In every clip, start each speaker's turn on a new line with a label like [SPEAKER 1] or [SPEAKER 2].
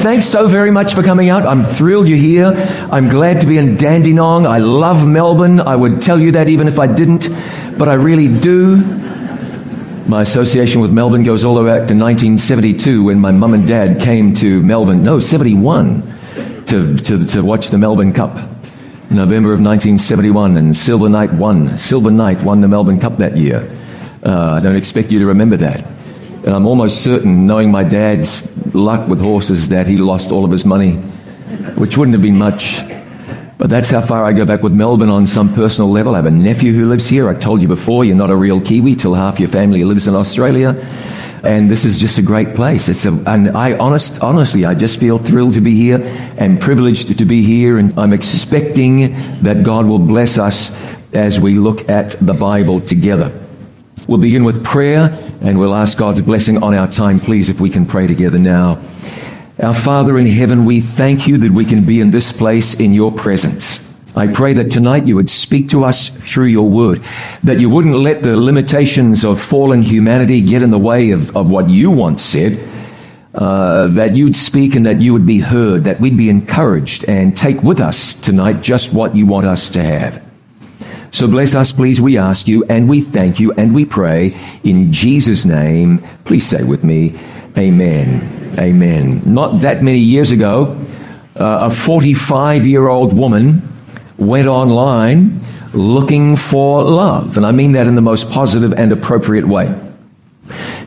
[SPEAKER 1] thanks so very much for coming out. I'm thrilled you're here. I'm glad to be in Dandenong. I love Melbourne. I would tell you that even if I didn't, but I really do. My association with Melbourne goes all the way back to 1972 when my mum and dad came to Melbourne. No, 71 to, to, to watch the Melbourne Cup. November of 1971, and Silver Knight won. Silver Knight won the Melbourne Cup that year. Uh, I don't expect you to remember that. And I'm almost certain, knowing my dad's luck with horses, that he lost all of his money, which wouldn't have been much. But that's how far I go back with Melbourne on some personal level. I have a nephew who lives here. I told you before, you're not a real Kiwi till half your family lives in Australia. And this is just a great place. It's a, and I honest, honestly, I just feel thrilled to be here and privileged to be here. And I'm expecting that God will bless us as we look at the Bible together. We'll begin with prayer and we'll ask God's blessing on our time, please, if we can pray together now. Our Father in heaven, we thank you that we can be in this place in your presence. I pray that tonight you would speak to us through your word, that you wouldn't let the limitations of fallen humanity get in the way of, of what you once said, uh, that you'd speak and that you would be heard, that we'd be encouraged and take with us tonight just what you want us to have. So bless us, please, we ask you, and we thank you, and we pray in Jesus' name. Please say with me, Amen. Amen. Not that many years ago, uh, a 45 year old woman went online looking for love. And I mean that in the most positive and appropriate way.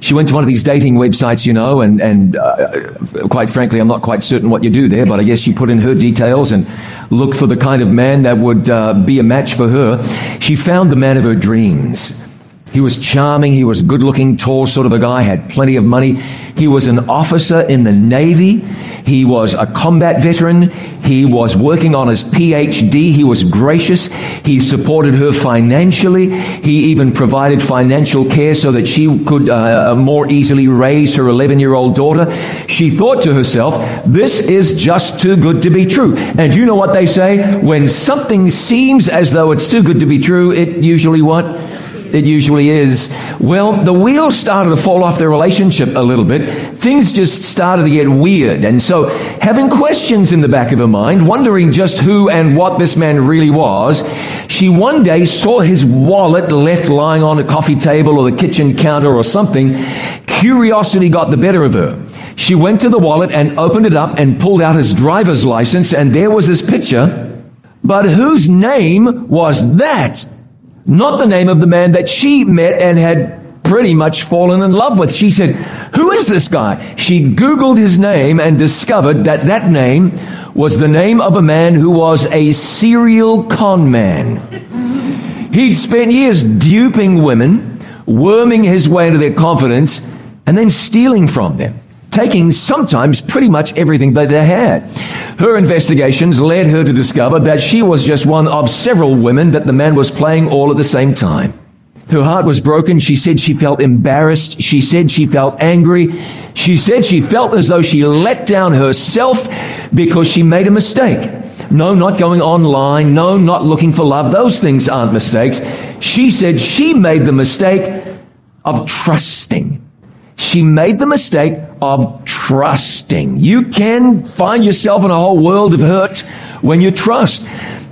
[SPEAKER 1] She went to one of these dating websites, you know, and, and uh, quite frankly, I'm not quite certain what you do there, but I guess she put in her details and looked for the kind of man that would uh, be a match for her. She found the man of her dreams. He was charming. He was good looking, tall sort of a guy, had plenty of money. He was an officer in the Navy. He was a combat veteran. He was working on his PhD. He was gracious. He supported her financially. He even provided financial care so that she could uh, uh more easily raise her 11 year old daughter. She thought to herself, this is just too good to be true. And you know what they say? When something seems as though it's too good to be true, it usually what? It usually is. Well, the wheels started to fall off their relationship a little bit. Things just started to get weird. And so, having questions in the back of her mind, wondering just who and what this man really was, she one day saw his wallet left lying on a coffee table or the kitchen counter or something. Curiosity got the better of her. She went to the wallet and opened it up and pulled out his driver's license, and there was his picture. But whose name was that? Not the name of the man that she met and had pretty much fallen in love with. She said, who is this guy? She Googled his name and discovered that that name was the name of a man who was a serial con man. He'd spent years duping women, worming his way into their confidence, and then stealing from them taking sometimes pretty much everything that they had. Her investigations led her to discover that she was just one of several women that the man was playing all at the same time. Her heart was broken. She said she felt embarrassed. She said she felt angry. She said she felt as though she let down herself because she made a mistake. No, not going online. No, not looking for love. Those things aren't mistakes. She said she made the mistake of trusting. She made the mistake of trusting. You can find yourself in a whole world of hurt when you trust.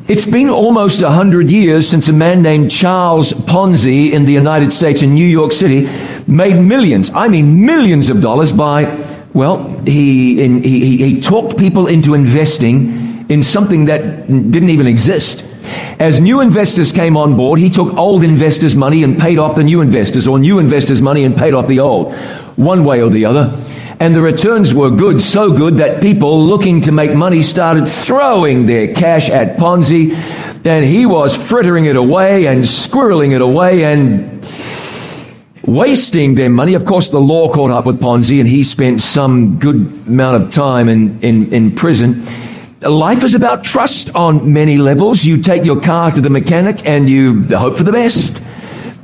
[SPEAKER 1] It's been almost a hundred years since a man named Charles Ponzi in the United States in New York City made millions, I mean millions of dollars by, well, he, in, he, he talked people into investing in something that didn't even exist. As new investors came on board, he took old investors' money and paid off the new investors, or new investors' money and paid off the old, one way or the other. And the returns were good, so good that people looking to make money started throwing their cash at Ponzi, and he was frittering it away and squirreling it away and wasting their money. Of course, the law caught up with Ponzi, and he spent some good amount of time in, in, in prison. Life is about trust on many levels. You take your car to the mechanic and you hope for the best.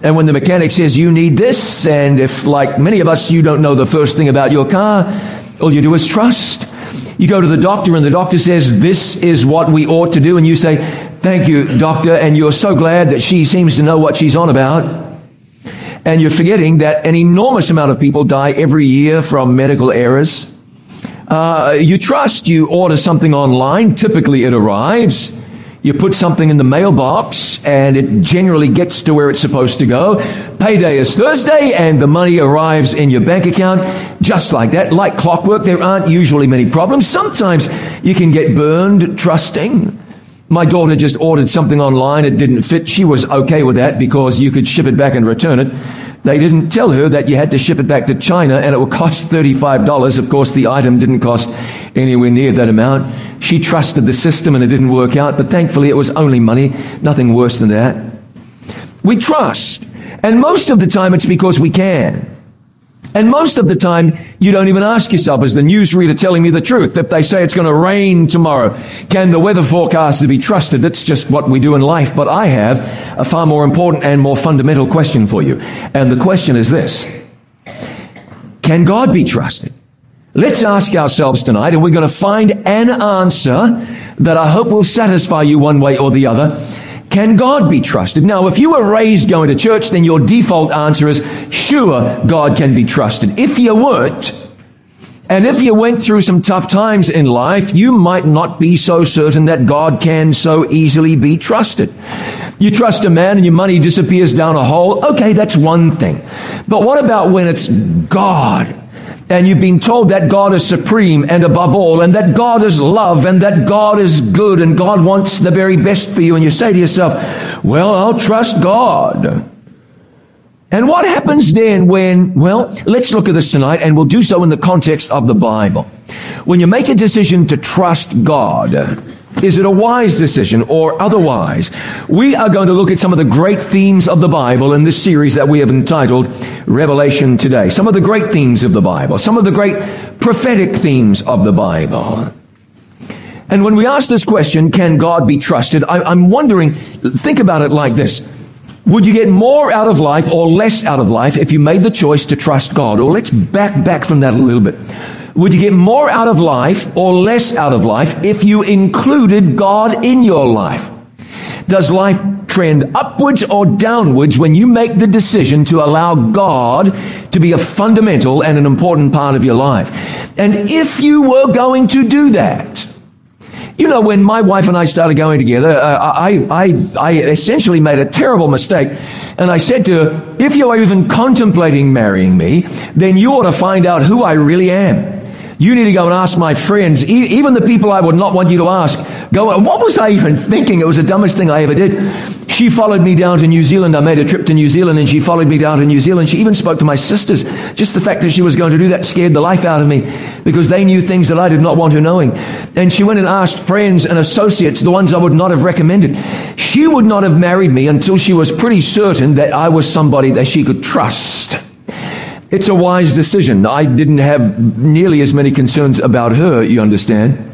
[SPEAKER 1] And when the mechanic says you need this, and if like many of us, you don't know the first thing about your car, all you do is trust. You go to the doctor and the doctor says this is what we ought to do. And you say, thank you, doctor. And you're so glad that she seems to know what she's on about. And you're forgetting that an enormous amount of people die every year from medical errors Uh, you trust, you order something online, typically it arrives. You put something in the mailbox and it generally gets to where it's supposed to go. Payday is Thursday and the money arrives in your bank account just like that. Like clockwork, there aren't usually many problems. Sometimes you can get burned trusting. My daughter just ordered something online. It didn't fit. She was okay with that because you could ship it back and return it. They didn't tell her that you had to ship it back to China and it would cost $35. Of course, the item didn't cost anywhere near that amount. She trusted the system and it didn't work out, but thankfully it was only money, nothing worse than that. We trust. And most of the time it's because we can. And most of the time, you don't even ask yourself, is the newsreader telling me the truth? If they say it's going to rain tomorrow, can the weather forecaster be trusted? It's just what we do in life. But I have a far more important and more fundamental question for you. And the question is this. Can God be trusted? Let's ask ourselves tonight, and we're going to find an answer that I hope will satisfy you one way or the other. Can God be trusted? Now, if you were raised going to church, then your default answer is, sure, God can be trusted. If you weren't, and if you went through some tough times in life, you might not be so certain that God can so easily be trusted. You trust a man and your money disappears down a hole. Okay, that's one thing. But what about when it's God? And you've been told that God is supreme and above all, and that God is love, and that God is good, and God wants the very best for you, and you say to yourself, well, I'll trust God. And what happens then when, well, let's look at this tonight, and we'll do so in the context of the Bible. When you make a decision to trust God, is it a wise decision or otherwise? We are going to look at some of the great themes of the Bible in this series that we have entitled Revelation Today. Some of the great themes of the Bible, some of the great prophetic themes of the Bible. And when we ask this question, can God be trusted? I, am wondering, think about it like this. Would you get more out of life or less out of life if you made the choice to trust God? Or let's back back from that a little bit. Would you get more out of life or less out of life if you included God in your life? Does life trend upwards or downwards when you make the decision to allow God to be a fundamental and an important part of your life? And if you were going to do that, you know, when my wife and I started going together, uh, I, I, I essentially made a terrible mistake. And I said to her, if you're even contemplating marrying me, then you ought to find out who I really am. You need to go and ask my friends, even the people I would not want you to ask. Go, what was I even thinking? It was the dumbest thing I ever did. She followed me down to New Zealand. I made a trip to New Zealand and she followed me down to New Zealand. She even spoke to my sisters. Just the fact that she was going to do that scared the life out of me because they knew things that I did not want her knowing. And she went and asked friends and associates, the ones I would not have recommended. She would not have married me until she was pretty certain that I was somebody that she could trust. It's a wise decision. I didn't have nearly as many concerns about her, you understand.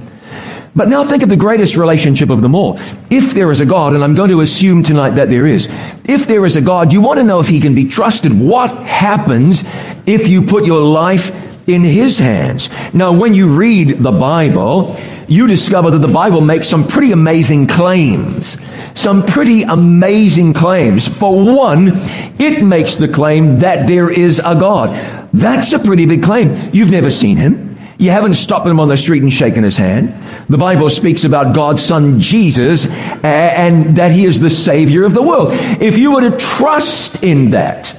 [SPEAKER 1] But now think of the greatest relationship of them all. If there is a God, and I'm going to assume tonight that there is, if there is a God, you want to know if he can be trusted. What happens if you put your life in his hands? Now, when you read the Bible, you discover that the Bible makes some pretty amazing claims. Some pretty amazing claims. For one, it makes the claim that there is a God. That's a pretty big claim. You've never seen him. You haven't stopped him on the street and shaken his hand. The Bible speaks about God's son Jesus and that he is the savior of the world. If you were to trust in that,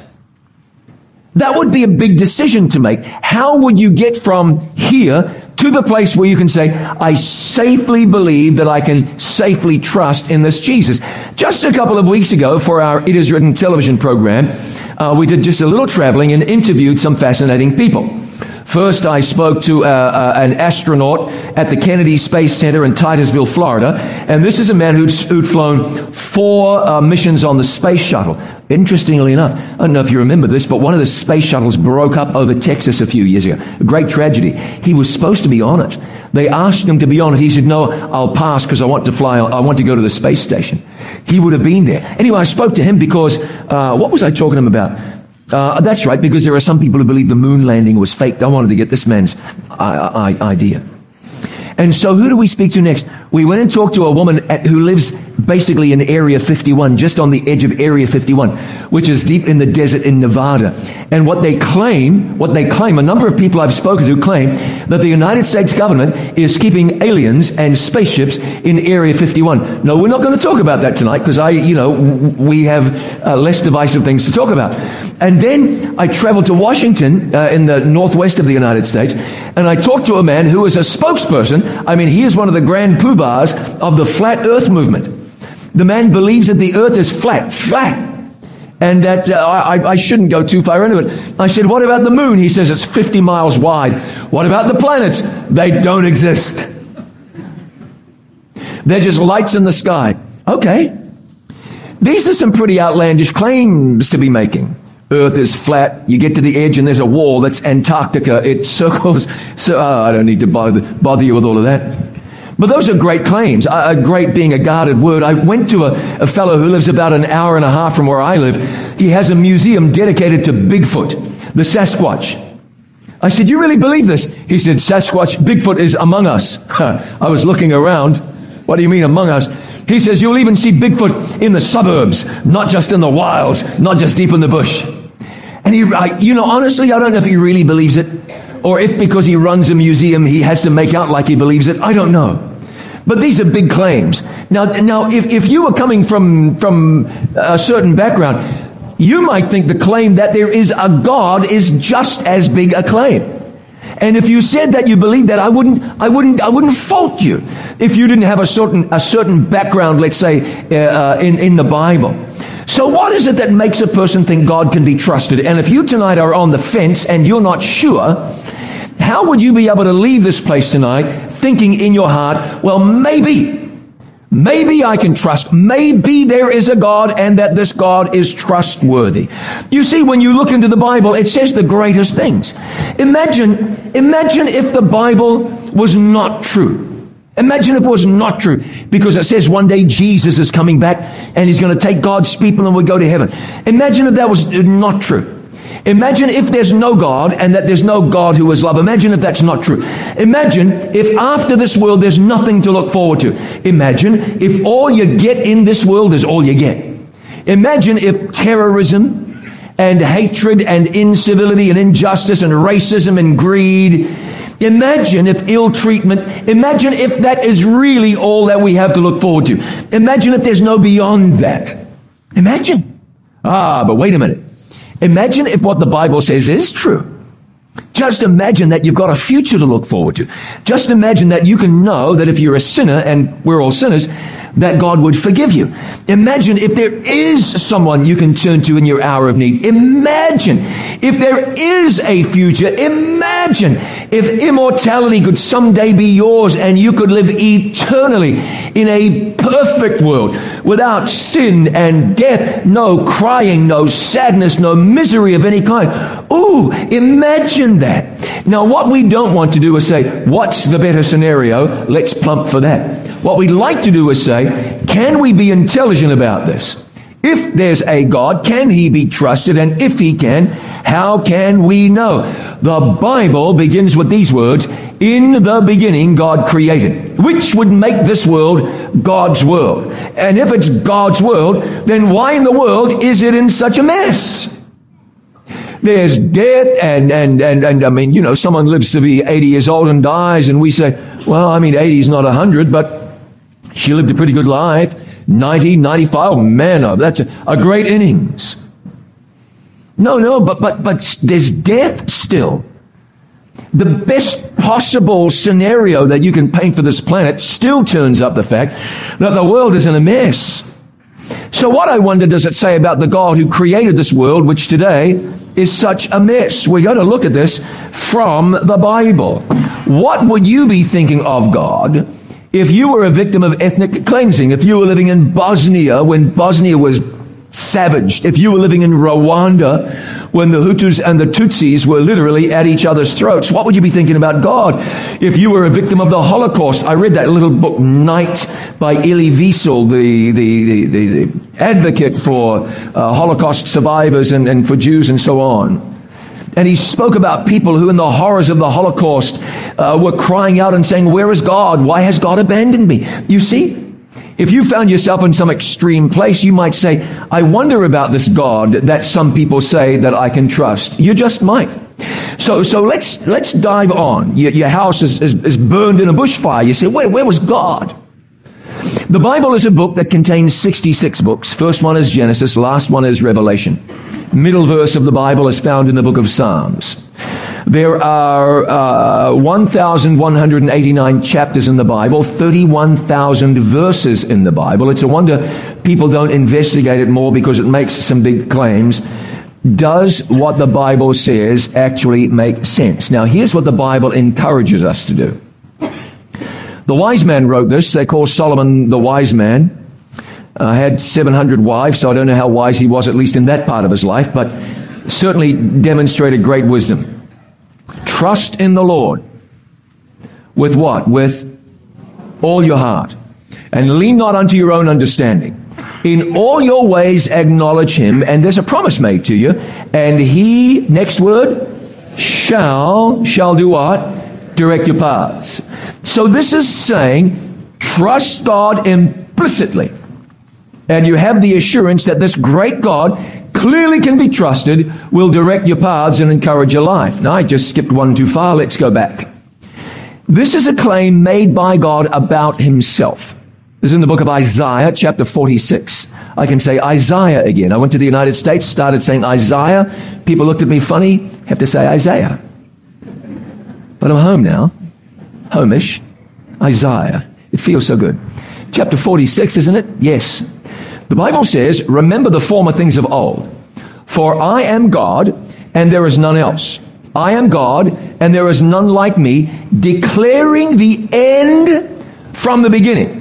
[SPEAKER 1] that would be a big decision to make. How would you get from here to the place where you can say, I safely believe that I can safely trust in this Jesus. Just a couple of weeks ago for our It Is Written television program, uh, we did just a little traveling and interviewed some fascinating people. First, I spoke to uh, uh, an astronaut at the Kennedy Space Center in Titusville, Florida, and this is a man who'd, who'd flown four uh, missions on the space shuttle. Interestingly enough, I don't know if you remember this, but one of the space shuttles broke up over Texas a few years ago. A great tragedy. He was supposed to be on it. They asked him to be on it. He said, "No, I'll pass because I want to fly. I want to go to the space station." He would have been there. Anyway, I spoke to him because uh, what was I talking to him about? Uh, that's right, because there are some people who believe the moon landing was faked. I wanted to get this man's uh, idea. And so who do we speak to next? We went and talked to a woman at, who lives basically in Area 51, just on the edge of Area 51, which is deep in the desert in Nevada. And what they claim, what they claim, a number of people I've spoken to claim that the United States government is keeping aliens and spaceships in Area 51. No, we're not going to talk about that tonight because I, you know, we have uh, less divisive things to talk about. And then I traveled to Washington uh, in the northwest of the United States, and I talked to a man who is a spokesperson. I mean, he is one of the grand poobahs of the flat earth movement. The man believes that the earth is flat, flat. And that uh, I, I shouldn't go too far into it. I said, what about the moon? He says it's 50 miles wide. What about the planets? They don't exist. They're just lights in the sky. Okay. These are some pretty outlandish claims to be making. Earth is flat. You get to the edge and there's a wall. That's Antarctica. It circles. So oh, I don't need to bother, bother you with all of that. But those are great claims. A great being a guarded word. I went to a, a fellow who lives about an hour and a half from where I live. He has a museum dedicated to Bigfoot, the Sasquatch. I said, you really believe this? He said, Sasquatch, Bigfoot is among us. I was looking around. What do you mean among us? He says, you'll even see Bigfoot in the suburbs, not just in the wilds, not just deep in the bush. And he, I, you know, honestly, I don't know if he really believes it or if because he runs a museum, he has to make out like he believes it. I don't know. But these are big claims. Now, now, if, if you were coming from, from a certain background, you might think the claim that there is a God is just as big a claim. And if you said that you believe that, I wouldn't, I wouldn't, I wouldn't fault you if you didn't have a certain, a certain background, let's say, uh, uh in, in the Bible. So what is it that makes a person think God can be trusted? And if you tonight are on the fence and you're not sure, how would you be able to leave this place tonight thinking in your heart, well, maybe, maybe I can trust, maybe there is a God and that this God is trustworthy. You see, when you look into the Bible, it says the greatest things. Imagine, imagine if the Bible was not true. Imagine if it was not true, because it says one day Jesus is coming back and he's going to take God's people and we go to heaven. Imagine if that was not true. Imagine if there's no God and that there's no God who is love. Imagine if that's not true. Imagine if after this world there's nothing to look forward to. Imagine if all you get in this world is all you get. Imagine if terrorism and hatred and incivility and injustice and racism and greed Imagine if ill treatment, imagine if that is really all that we have to look forward to. Imagine if there's no beyond that. Imagine. Ah, but wait a minute. Imagine if what the Bible says is true. Just imagine that you've got a future to look forward to. Just imagine that you can know that if you're a sinner, and we're all sinners, that God would forgive you. Imagine if there is someone you can turn to in your hour of need. Imagine if there is a future. Imagine if immortality could someday be yours and you could live eternally in a perfect world without sin and death, no crying, no sadness, no misery of any kind. Ooh, imagine that. Now, what we don't want to do is say, what's the better scenario? Let's plump for that. What we'd like to do is say, can we be intelligent about this? If there's a God, can he be trusted? And if he can, how can we know? The Bible begins with these words, in the beginning God created, which would make this world God's world. And if it's God's world, then why in the world is it in such a mess? There's death and, and, and, and I mean, you know, someone lives to be 80 years old and dies and we say, well, I mean, 80 is not 100, but she lived a pretty good life. 90, 95. man, oh, that's a, a great innings. No, no, but, but, but there's death still. The best possible scenario that you can paint for this planet still turns up the fact that the world is in a mess. So what I wonder does it say about the God who created this world, which today is such a mess? We got to look at this from the Bible. What would you be thinking of God if you were a victim of ethnic cleansing, if you were living in Bosnia when Bosnia was savaged, if you were living in Rwanda when the Hutus and the Tutsis were literally at each other's throats, what would you be thinking about God? If you were a victim of the Holocaust, I read that little book, Night, by Elie Wiesel, the, the, the, the, advocate for uh, Holocaust survivors and, and for Jews and so on. And he spoke about people who, in the horrors of the Holocaust, uh, were crying out and saying, Where is God? Why has God abandoned me? You see, If you found yourself in some extreme place, you might say, I wonder about this God that some people say that I can trust. You just might. So, so let's, let's dive on. Your, your house is, is, is, burned in a bushfire. You say, where, where was God? The Bible is a book that contains 66 books. First one is Genesis, last one is Revelation. Middle verse of the Bible is found in the book of Psalms. There are uh, 1,189 chapters in the Bible, 31,000 verses in the Bible. It's a wonder people don't investigate it more because it makes some big claims. Does what the Bible says actually make sense? Now, here's what the Bible encourages us to do. The wise man wrote this. They call Solomon the wise man. Uh, had 700 wives, so I don't know how wise he was, at least in that part of his life, but certainly demonstrated great wisdom. Trust in the Lord. With what? With all your heart. And lean not unto your own understanding. In all your ways acknowledge him, and there's a promise made to you, and he, next word, shall, shall do what? Direct your paths. So this is saying, trust God implicitly. And you have the assurance that this great God clearly can be trusted, will direct your paths and encourage your life. Now, I just skipped one too far. Let's go back. This is a claim made by God about himself. This is in the book of Isaiah, chapter 46. I can say Isaiah again. I went to the United States, started saying Isaiah. People looked at me funny. Have to say Isaiah. But I'm home now. Homish. Isaiah. It feels so good. Chapter 46, isn't it? Yes. The Bible says, remember the former things of old. For I am God, and there is none else. I am God, and there is none like me, declaring the end from the beginning,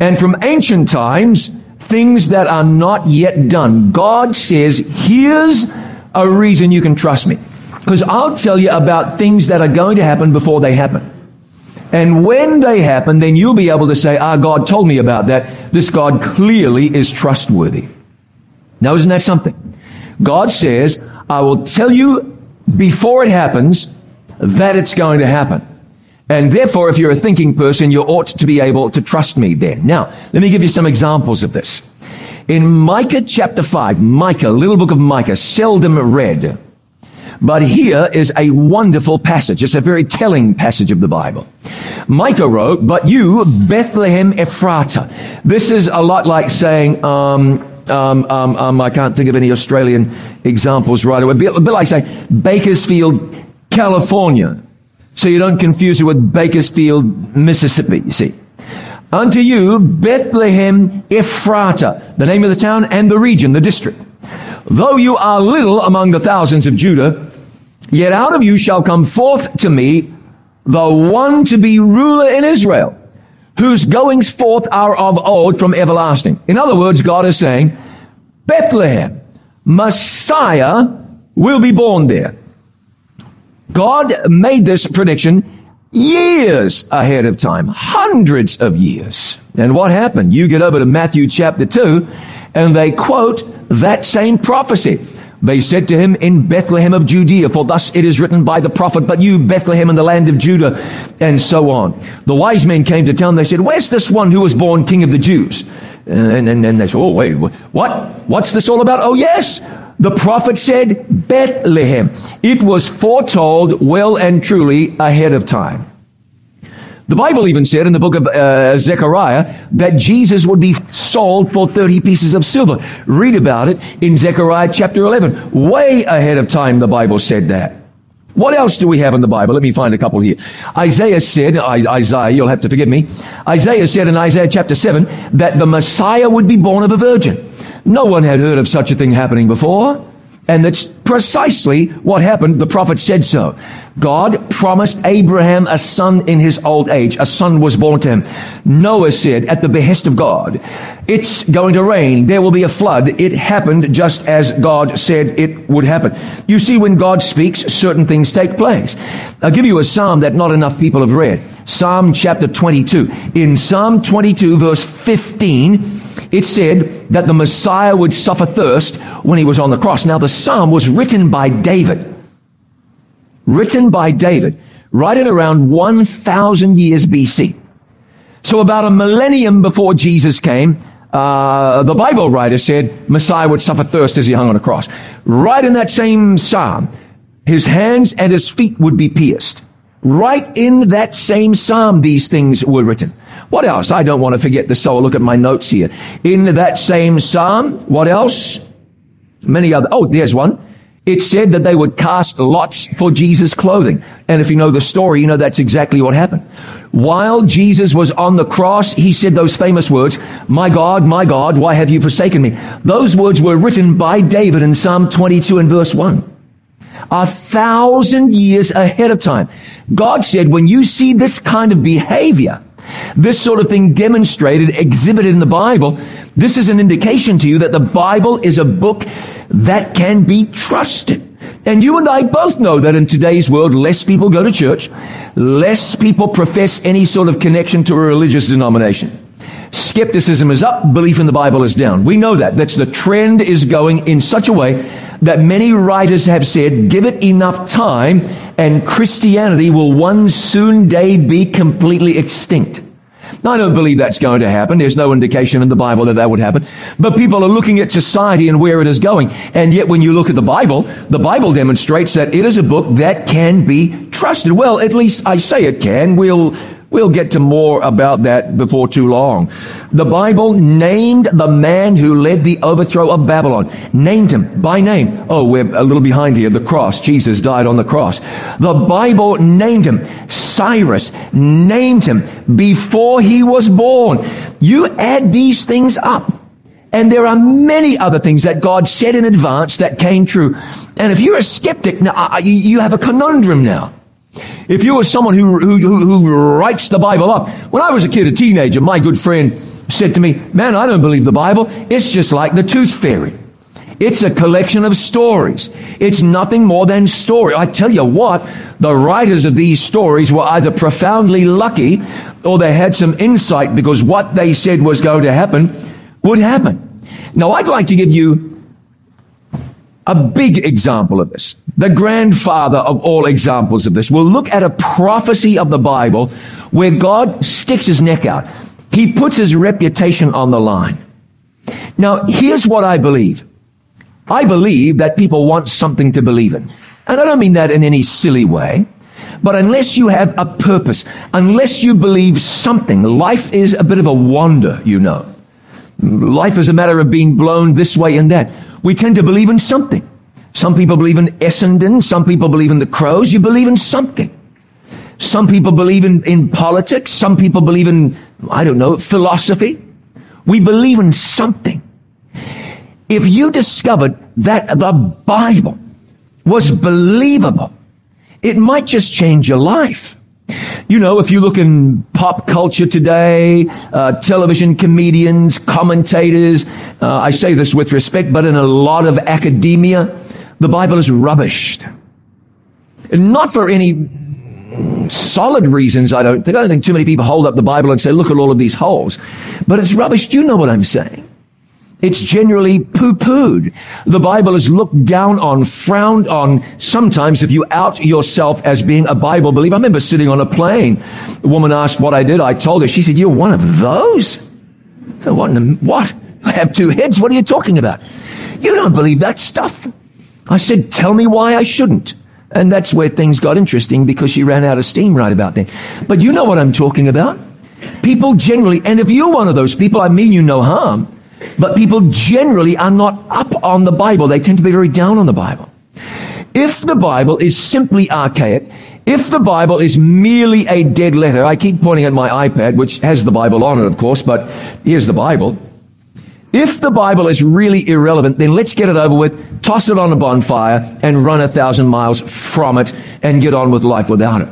[SPEAKER 1] and from ancient times, things that are not yet done. God says, here's a reason you can trust me. Because I'll tell you about things that are going to happen before they happen. And when they happen, then you'll be able to say, ah, God told me about that. This God clearly is trustworthy. Now, isn't that something? God says, I will tell you before it happens that it's going to happen. And therefore, if you're a thinking person, you ought to be able to trust me then. Now, let me give you some examples of this. In Micah chapter 5, Micah, little book of Micah, seldom read. But here is a wonderful passage. It's a very telling passage of the Bible. Micah wrote, but you, Bethlehem Ephratah. This is a lot like saying, um, um, um, um, I can't think of any Australian examples right away. A bit, a bit like say Bakersfield, California. So you don't confuse it with Bakersfield, Mississippi, you see. Unto you, Bethlehem Ephratah, the name of the town and the region, the district. Though you are little among the thousands of Judah, yet out of you shall come forth to me the one to be ruler in Israel whose goings forth are of old from everlasting. In other words, God is saying, Bethlehem, Messiah will be born there. God made this prediction years ahead of time, hundreds of years. And what happened? You get over to Matthew chapter 2 and they quote that same prophecy. They said to him in Bethlehem of Judea, for thus it is written by the prophet, but you, Bethlehem in the land of Judah, and so on. The wise men came to town. They said, where's this one who was born king of the Jews? And, and they said, oh, wait, what? What's this all about? Oh, yes. The prophet said Bethlehem. It was foretold well and truly ahead of time. The Bible even said in the book of uh, Zechariah that Jesus would be sold for 30 pieces of silver. Read about it in Zechariah chapter 11. Way ahead of time, the Bible said that. What else do we have in the Bible? Let me find a couple here. Isaiah said, Isaiah, you'll have to forgive me. Isaiah said in Isaiah chapter 7 that the Messiah would be born of a virgin. No one had heard of such a thing happening before. And that's precisely what happened. The prophet said so. God promised Abraham a son in his old age. A son was born to him. Noah said at the behest of God, it's going to rain. There will be a flood. It happened just as God said it would happen. You see, when God speaks, certain things take place. I'll give you a psalm that not enough people have read. Psalm chapter 22. In Psalm 22 verse 15, it said that the Messiah would suffer thirst when he was on the cross. Now the psalm was written by David. Written by David, right at around 1000 years BC. So about a millennium before Jesus came, uh, the Bible writer said Messiah would suffer thirst as he hung on a cross. Right in that same psalm, his hands and his feet would be pierced. Right in that same psalm, these things were written. What else? I don't want to forget the soul. Look at my notes here. In that same psalm, what else? Many other. Oh, there's one. It said that they would cast lots for Jesus' clothing. And if you know the story, you know that's exactly what happened. While Jesus was on the cross, he said those famous words, My God, my God, why have you forsaken me? Those words were written by David in Psalm 22 and verse 1 a thousand years ahead of time. God said, when you see this kind of behavior, this sort of thing demonstrated, exhibited in the Bible, this is an indication to you that the Bible is a book that can be trusted. And you and I both know that in today's world, less people go to church, less people profess any sort of connection to a religious denomination. Skepticism is up, belief in the Bible is down. We know that. That's the trend is going in such a way that many writers have said, give it enough time and Christianity will one soon day be completely extinct. Now, I don't believe that's going to happen. There's no indication in the Bible that that would happen. But people are looking at society and where it is going. And yet when you look at the Bible, the Bible demonstrates that it is a book that can be trusted. Well, at least I say it can. We'll We'll get to more about that before too long. The Bible named the man who led the overthrow of Babylon. Named him by name. Oh, we're a little behind here. The cross. Jesus died on the cross. The Bible named him. Cyrus named him before he was born. You add these things up. And there are many other things that God said in advance that came true. And if you're a skeptic, now you have a conundrum now. If you were someone who, who, who writes the Bible off, when I was a kid, a teenager, my good friend said to me, man, I don't believe the Bible. It's just like the tooth fairy. It's a collection of stories. It's nothing more than story. I tell you what, the writers of these stories were either profoundly lucky or they had some insight because what they said was going to happen would happen. Now I'd like to give you a big example of this. The grandfather of all examples of this. We'll look at a prophecy of the Bible where God sticks his neck out. He puts his reputation on the line. Now, here's what I believe. I believe that people want something to believe in. And I don't mean that in any silly way. But unless you have a purpose, unless you believe something, life is a bit of a wander, you know. Life is a matter of being blown this way and that. We tend to believe in something. Some people believe in Essendon. Some people believe in the crows. You believe in something. Some people believe in, in politics. Some people believe in, I don't know, philosophy. We believe in something. If you discovered that the Bible was believable, it might just change your life. You know, if you look in pop culture today, uh, television comedians, commentators, uh, I say this with respect, but in a lot of academia, the Bible is rubbished. Not for any solid reasons, I don't think. I don't think too many people hold up the Bible and say, look at all of these holes. But it's rubbish. You know what I'm saying. It's generally poo-pooed. The Bible is looked down on, frowned on. Sometimes if you out yourself as being a Bible believer. I remember sitting on a plane. The woman asked what I did. I told her. She said, you're one of those? So what? what? I have two heads. What are you talking about? You don't believe that stuff. I said, tell me why I shouldn't. And that's where things got interesting because she ran out of steam right about then. But you know what I'm talking about. People generally, and if you're one of those people, I mean you no harm. But people generally are not up on the Bible. They tend to be very down on the Bible. If the Bible is simply archaic, if the Bible is merely a dead letter, I keep pointing at my iPad, which has the Bible on it, of course, but here's the Bible. If the Bible is really irrelevant, then let's get it over with, toss it on a bonfire, and run a thousand miles from it and get on with life without it.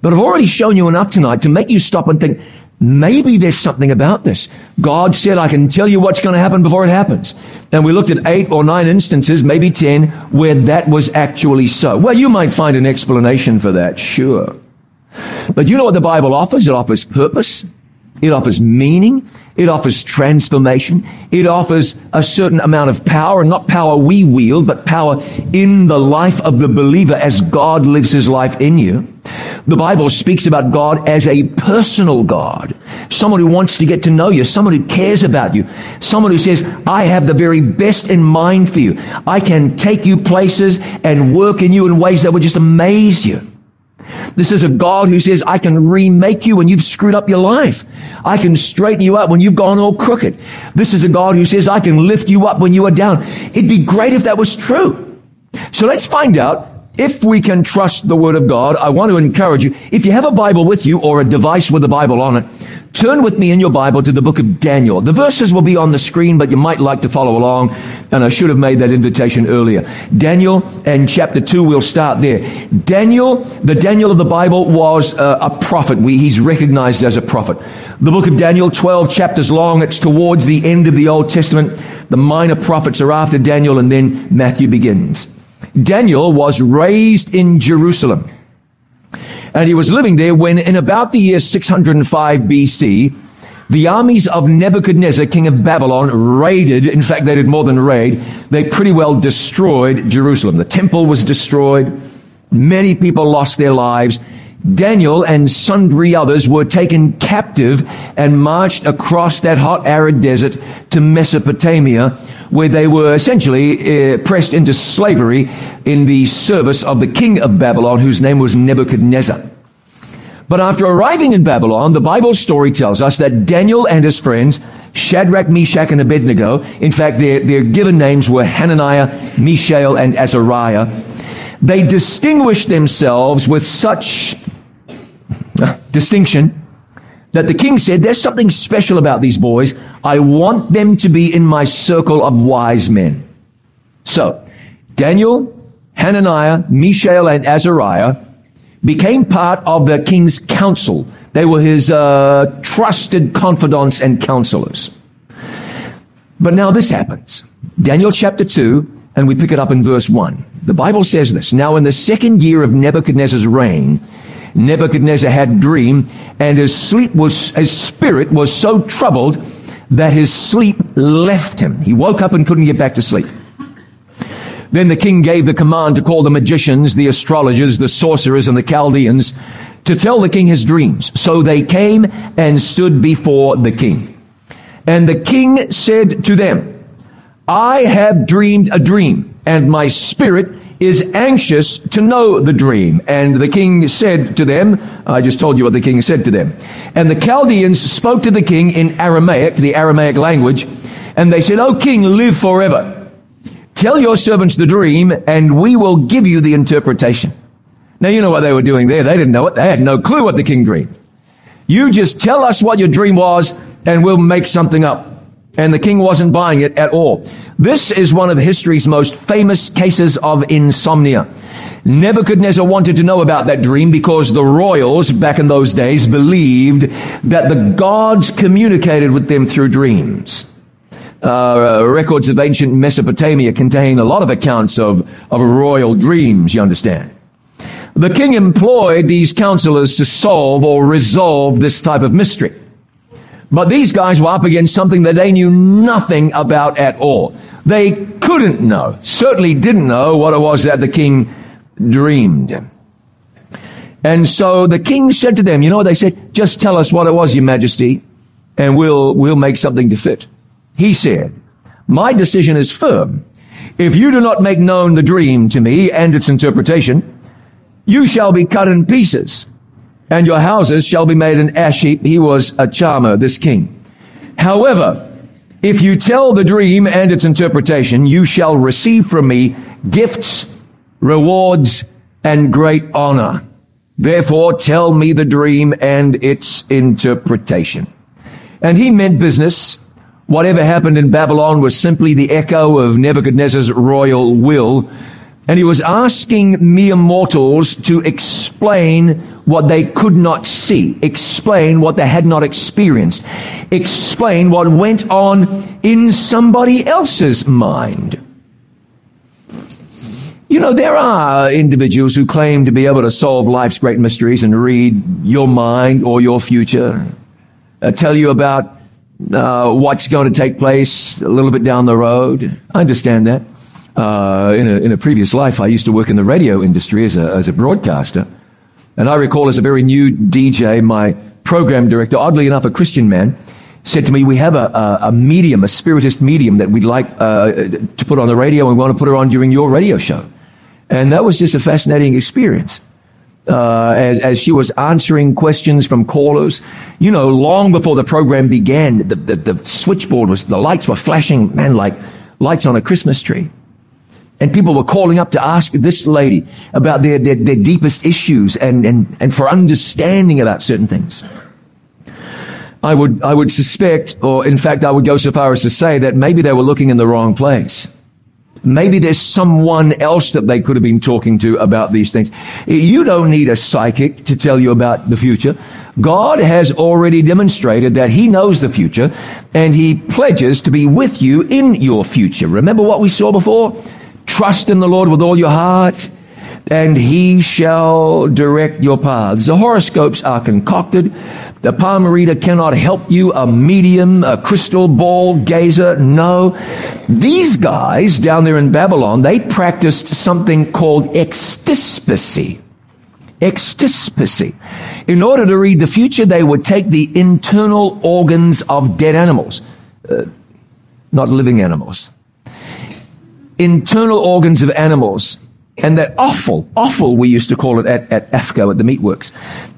[SPEAKER 1] But I've already shown you enough tonight to make you stop and think, maybe there's something about this. God said, I can tell you what's going to happen before it happens. And we looked at eight or nine instances, maybe ten, where that was actually so. Well, you might find an explanation for that, sure. But you know what the Bible offers? It offers purpose. It offers meaning. It offers transformation. It offers a certain amount of power, and not power we wield, but power in the life of the believer as God lives his life in you. The Bible speaks about God as a personal God. Someone who wants to get to know you. Someone who cares about you. Someone who says, I have the very best in mind for you. I can take you places and work in you in ways that would just amaze you. This is a God who says, I can remake you when you've screwed up your life. I can straighten you up when you've gone all crooked. This is a God who says, I can lift you up when you are down. It'd be great if that was true. So let's find out if we can trust the Word of God. I want to encourage you, if you have a Bible with you or a device with a Bible on it, Turn with me in your Bible to the book of Daniel. The verses will be on the screen, but you might like to follow along. And I should have made that invitation earlier. Daniel and chapter 2, we'll start there. Daniel, the Daniel of the Bible, was uh, a prophet. We, he's recognized as a prophet. The book of Daniel, 12 chapters long. It's towards the end of the Old Testament. The minor prophets are after Daniel, and then Matthew begins. Daniel was raised in Jerusalem. And he was living there when in about the year 605 BC, the armies of Nebuchadnezzar, king of Babylon, raided. In fact, they did more than raid. They pretty well destroyed Jerusalem. The temple was destroyed. Many people lost their lives. Daniel and sundry others were taken captive and marched across that hot arid desert to Mesopotamia, where they were essentially uh, pressed into slavery in the service of the king of Babylon, whose name was Nebuchadnezzar. But after arriving in Babylon, the Bible story tells us that Daniel and his friends, Shadrach, Meshach, and Abednego, in fact, their, their given names were Hananiah, Mishael, and Azariah, they distinguished themselves with such distinction that the king said, there's something special about these boys. I want them to be in my circle of wise men. So, Daniel, Hananiah, Mishael, and Azariah became part of the king's council. They were his uh, trusted confidants and counselors. But now this happens. Daniel chapter 2, and we pick it up in verse 1. The Bible says this, Now in the second year of Nebuchadnezzar's reign, Nebuchadnezzar had a dream, and his sleep was, his spirit was so troubled that his sleep left him. He woke up and couldn't get back to sleep. Then the king gave the command to call the magicians, the astrologers, the sorcerers, and the Chaldeans to tell the king his dreams. So they came and stood before the king. And the king said to them, I have dreamed a dream, and my spirit is anxious to know the dream. And the king said to them, I just told you what the king said to them. And the Chaldeans spoke to the king in Aramaic, the Aramaic language, and they said, O king, live forever. Tell your servants the dream, and we will give you the interpretation. Now, you know what they were doing there. They didn't know it. They had no clue what the king dreamed. You just tell us what your dream was, and we'll make something up. And the king wasn't buying it at all. This is one of history's most famous cases of insomnia. Nebuchadnezzar wanted to know about that dream because the royals back in those days believed that the gods communicated with them through dreams. Uh, records of ancient Mesopotamia contain a lot of accounts of, of royal dreams, you understand. The king employed these counselors to solve or resolve this type of mystery. But these guys were up against something that they knew nothing about at all. They couldn't know, certainly didn't know what it was that the king dreamed. And so the king said to them, you know what they said? Just tell us what it was, your majesty, and we'll, we'll make something to fit. He said, my decision is firm. If you do not make known the dream to me and its interpretation, you shall be cut in pieces and your houses shall be made an ash heap. He was a charmer, this king. However, if you tell the dream and its interpretation, you shall receive from me gifts, rewards, and great honor. Therefore, tell me the dream and its interpretation. And he meant business. Whatever happened in Babylon was simply the echo of Nebuchadnezzar's royal will. And he was asking mere mortals to explain what they could not see, explain what they had not experienced, explain what went on in somebody else's mind. You know, there are individuals who claim to be able to solve life's great mysteries and read your mind or your future, uh, tell you about uh, what's going to take place a little bit down the road. I understand that. Uh, in, a, in a previous life, I used to work in the radio industry as a, as a broadcaster. And I recall as a very new DJ, my program director, oddly enough, a Christian man, said to me, we have a, a, a medium, a spiritist medium that we'd like uh, to put on the radio and we want to put her on during your radio show. And that was just a fascinating experience. Uh, as, as she was answering questions from callers, you know, long before the program began, the, the, the switchboard was, the lights were flashing, man, like lights on a Christmas tree. And people were calling up to ask this lady about their, their, their deepest issues and, and, and for understanding about certain things. I would, I would suspect, or in fact, I would go so far as to say that maybe they were looking in the wrong place. Maybe there's someone else that they could have been talking to about these things. You don't need a psychic to tell you about the future. God has already demonstrated that He knows the future and He pledges to be with you in your future. Remember what we saw before? Trust in the Lord with all your heart and he shall direct your paths. The horoscopes are concocted. The palm reader cannot help you, a medium, a crystal ball gazer. No. These guys down there in Babylon, they practiced something called extispicy. Extispicy. In order to read the future, they would take the internal organs of dead animals, uh, not living animals. Internal organs of animals and that offal, offal we used to call it at, at AFCO, at the meatworks.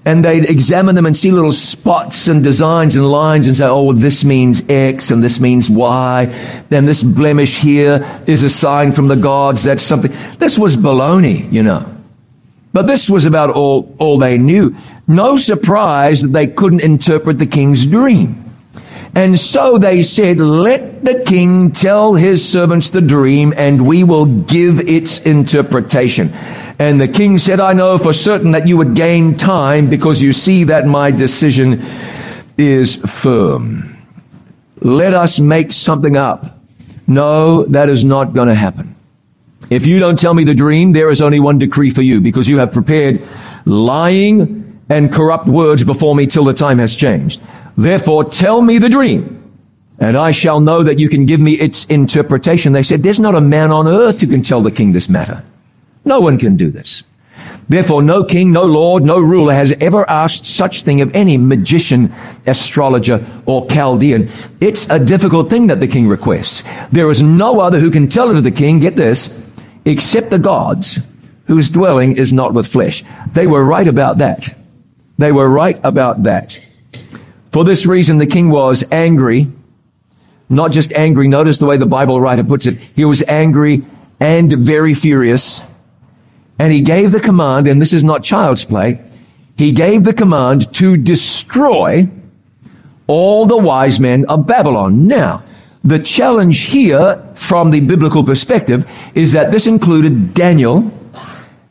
[SPEAKER 1] And they'd examine them and see little spots and designs and lines and say, oh, this means X and this means Y. Then this blemish here is a sign from the gods. That's something. This was baloney, you know. But this was about all, all they knew. No surprise that they couldn't interpret the king's dream. And so they said, let the king tell his servants the dream and we will give its interpretation. And the king said, I know for certain that you would gain time because you see that my decision is firm. Let us make something up. No, that is not going to happen. If you don't tell me the dream, there is only one decree for you because you have prepared lying and corrupt words before me till the time has changed. Therefore, tell me the dream, and I shall know that you can give me its interpretation. They said, There's not a man on earth who can tell the king this matter. No one can do this. Therefore, no king, no lord, no ruler has ever asked such thing of any magician, astrologer, or Chaldean. It's a difficult thing that the king requests. There is no other who can tell it to the king, get this, except the gods whose dwelling is not with flesh. They were right about that. They were right about that. For this reason, the king was angry, not just angry. Notice the way the Bible writer puts it. He was angry and very furious. And he gave the command, and this is not child's play, he gave the command to destroy all the wise men of Babylon. Now, the challenge here from the biblical perspective is that this included Daniel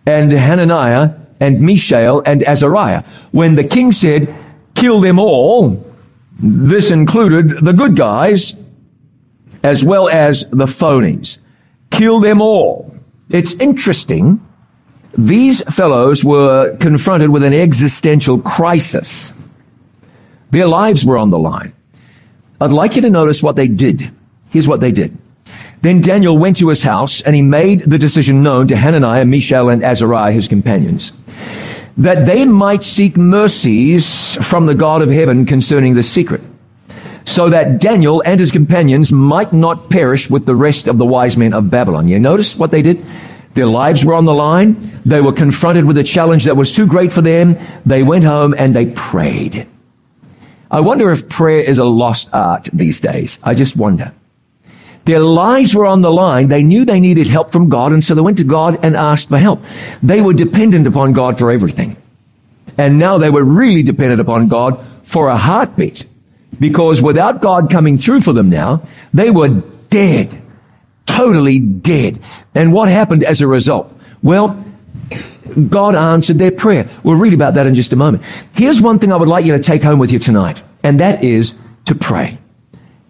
[SPEAKER 1] and Hananiah and Mishael and Azariah. When the king said, kill them all. This included the good guys as well as the phonies. Kill them all. It's interesting. These fellows were confronted with an existential crisis. Their lives were on the line. I'd like you to notice what they did. Here's what they did. Then Daniel went to his house and he made the decision known to Hananiah, Mishael, and Azariah, his companions that they might seek mercies from the God of heaven concerning the secret, so that Daniel and his companions might not perish with the rest of the wise men of Babylon. You notice what they did? Their lives were on the line. They were confronted with a challenge that was too great for them. They went home and they prayed. I wonder if prayer is a lost art these days. I just wonder. Their lives were on the line. They knew they needed help from God, and so they went to God and asked for help. They were dependent upon God for everything. And now they were really dependent upon God for a heartbeat. Because without God coming through for them now, they were dead. Totally dead. And what happened as a result? Well, God answered their prayer. We'll read about that in just a moment. Here's one thing I would like you to take home with you tonight, and that is to pray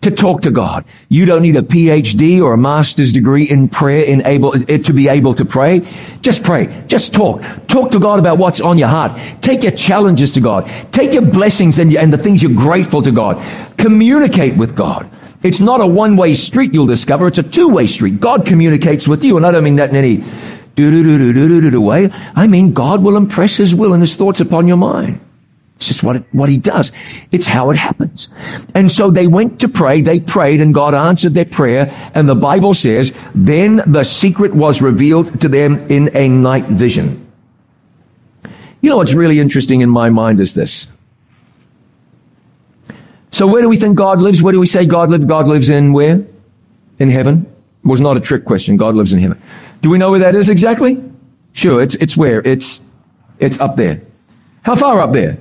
[SPEAKER 1] to talk to God. You don't need a PhD or a master's degree in prayer in able eh, to be able to pray. Just pray. Just talk. Talk to God about what's on your heart. Take your challenges to God. Take your blessings and, and the things you're grateful to God. Communicate with God. It's not a one-way street you'll discover. It's a two-way street. God communicates with you. And I don't mean that in any do-do-do-do-do-do-do way. I mean, God will impress His will and His thoughts upon your mind. It's just what, it, what He does. It's how it happens. And so they went to pray, they prayed, and God answered their prayer, and the Bible says, then the secret was revealed to them in a night vision. You know what's really interesting in my mind is this. So where do we think God lives? Where do we say God lives? God lives in where? In heaven. It was not a trick question. God lives in heaven. Do we know where that is exactly? Sure, it's, it's where? It's, it's up there. How far up there?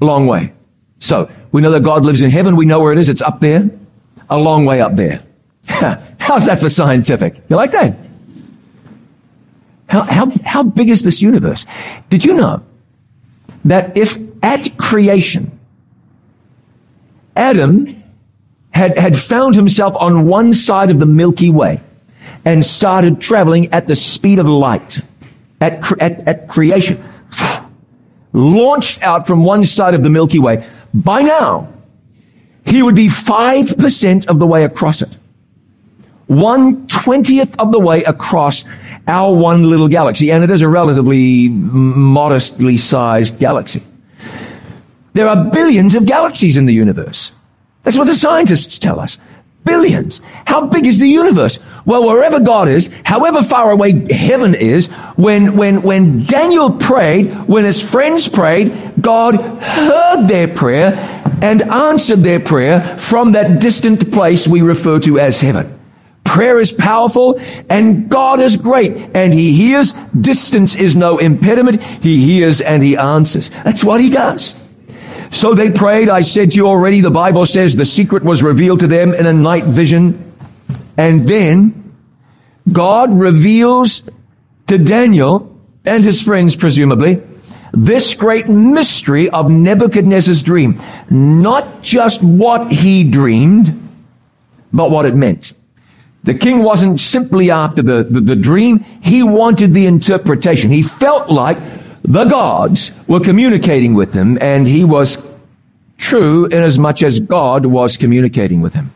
[SPEAKER 1] Long way. So, we know that God lives in heaven. We know where it is. It's up there. A long way up there. How's that for scientific? You like that? How, how, how big is this universe? Did you know that if at creation, Adam had, had found himself on one side of the Milky Way and started traveling at the speed of light at, at, at creation. Launched out from one side of the Milky Way. By now, he would be 5% of the way across it. One twentieth of the way across our one little galaxy. And it is a relatively modestly sized galaxy. There are billions of galaxies in the universe. That's what the scientists tell us. Billions. How big is the universe? Well, wherever God is, however far away heaven is, when, when, when Daniel prayed, when his friends prayed, God heard their prayer and answered their prayer from that distant place we refer to as heaven. Prayer is powerful and God is great and he hears. Distance is no impediment. He hears and he answers. That's what he does. So they prayed. I said to you already, the Bible says the secret was revealed to them in a night vision. And then God reveals to Daniel and his friends, presumably, this great mystery of Nebuchadnezzar's dream. Not just what he dreamed, but what it meant. The king wasn't simply after the, the, the dream. He wanted the interpretation. He felt like the gods were communicating with him, and he was true inasmuch as God was communicating with him.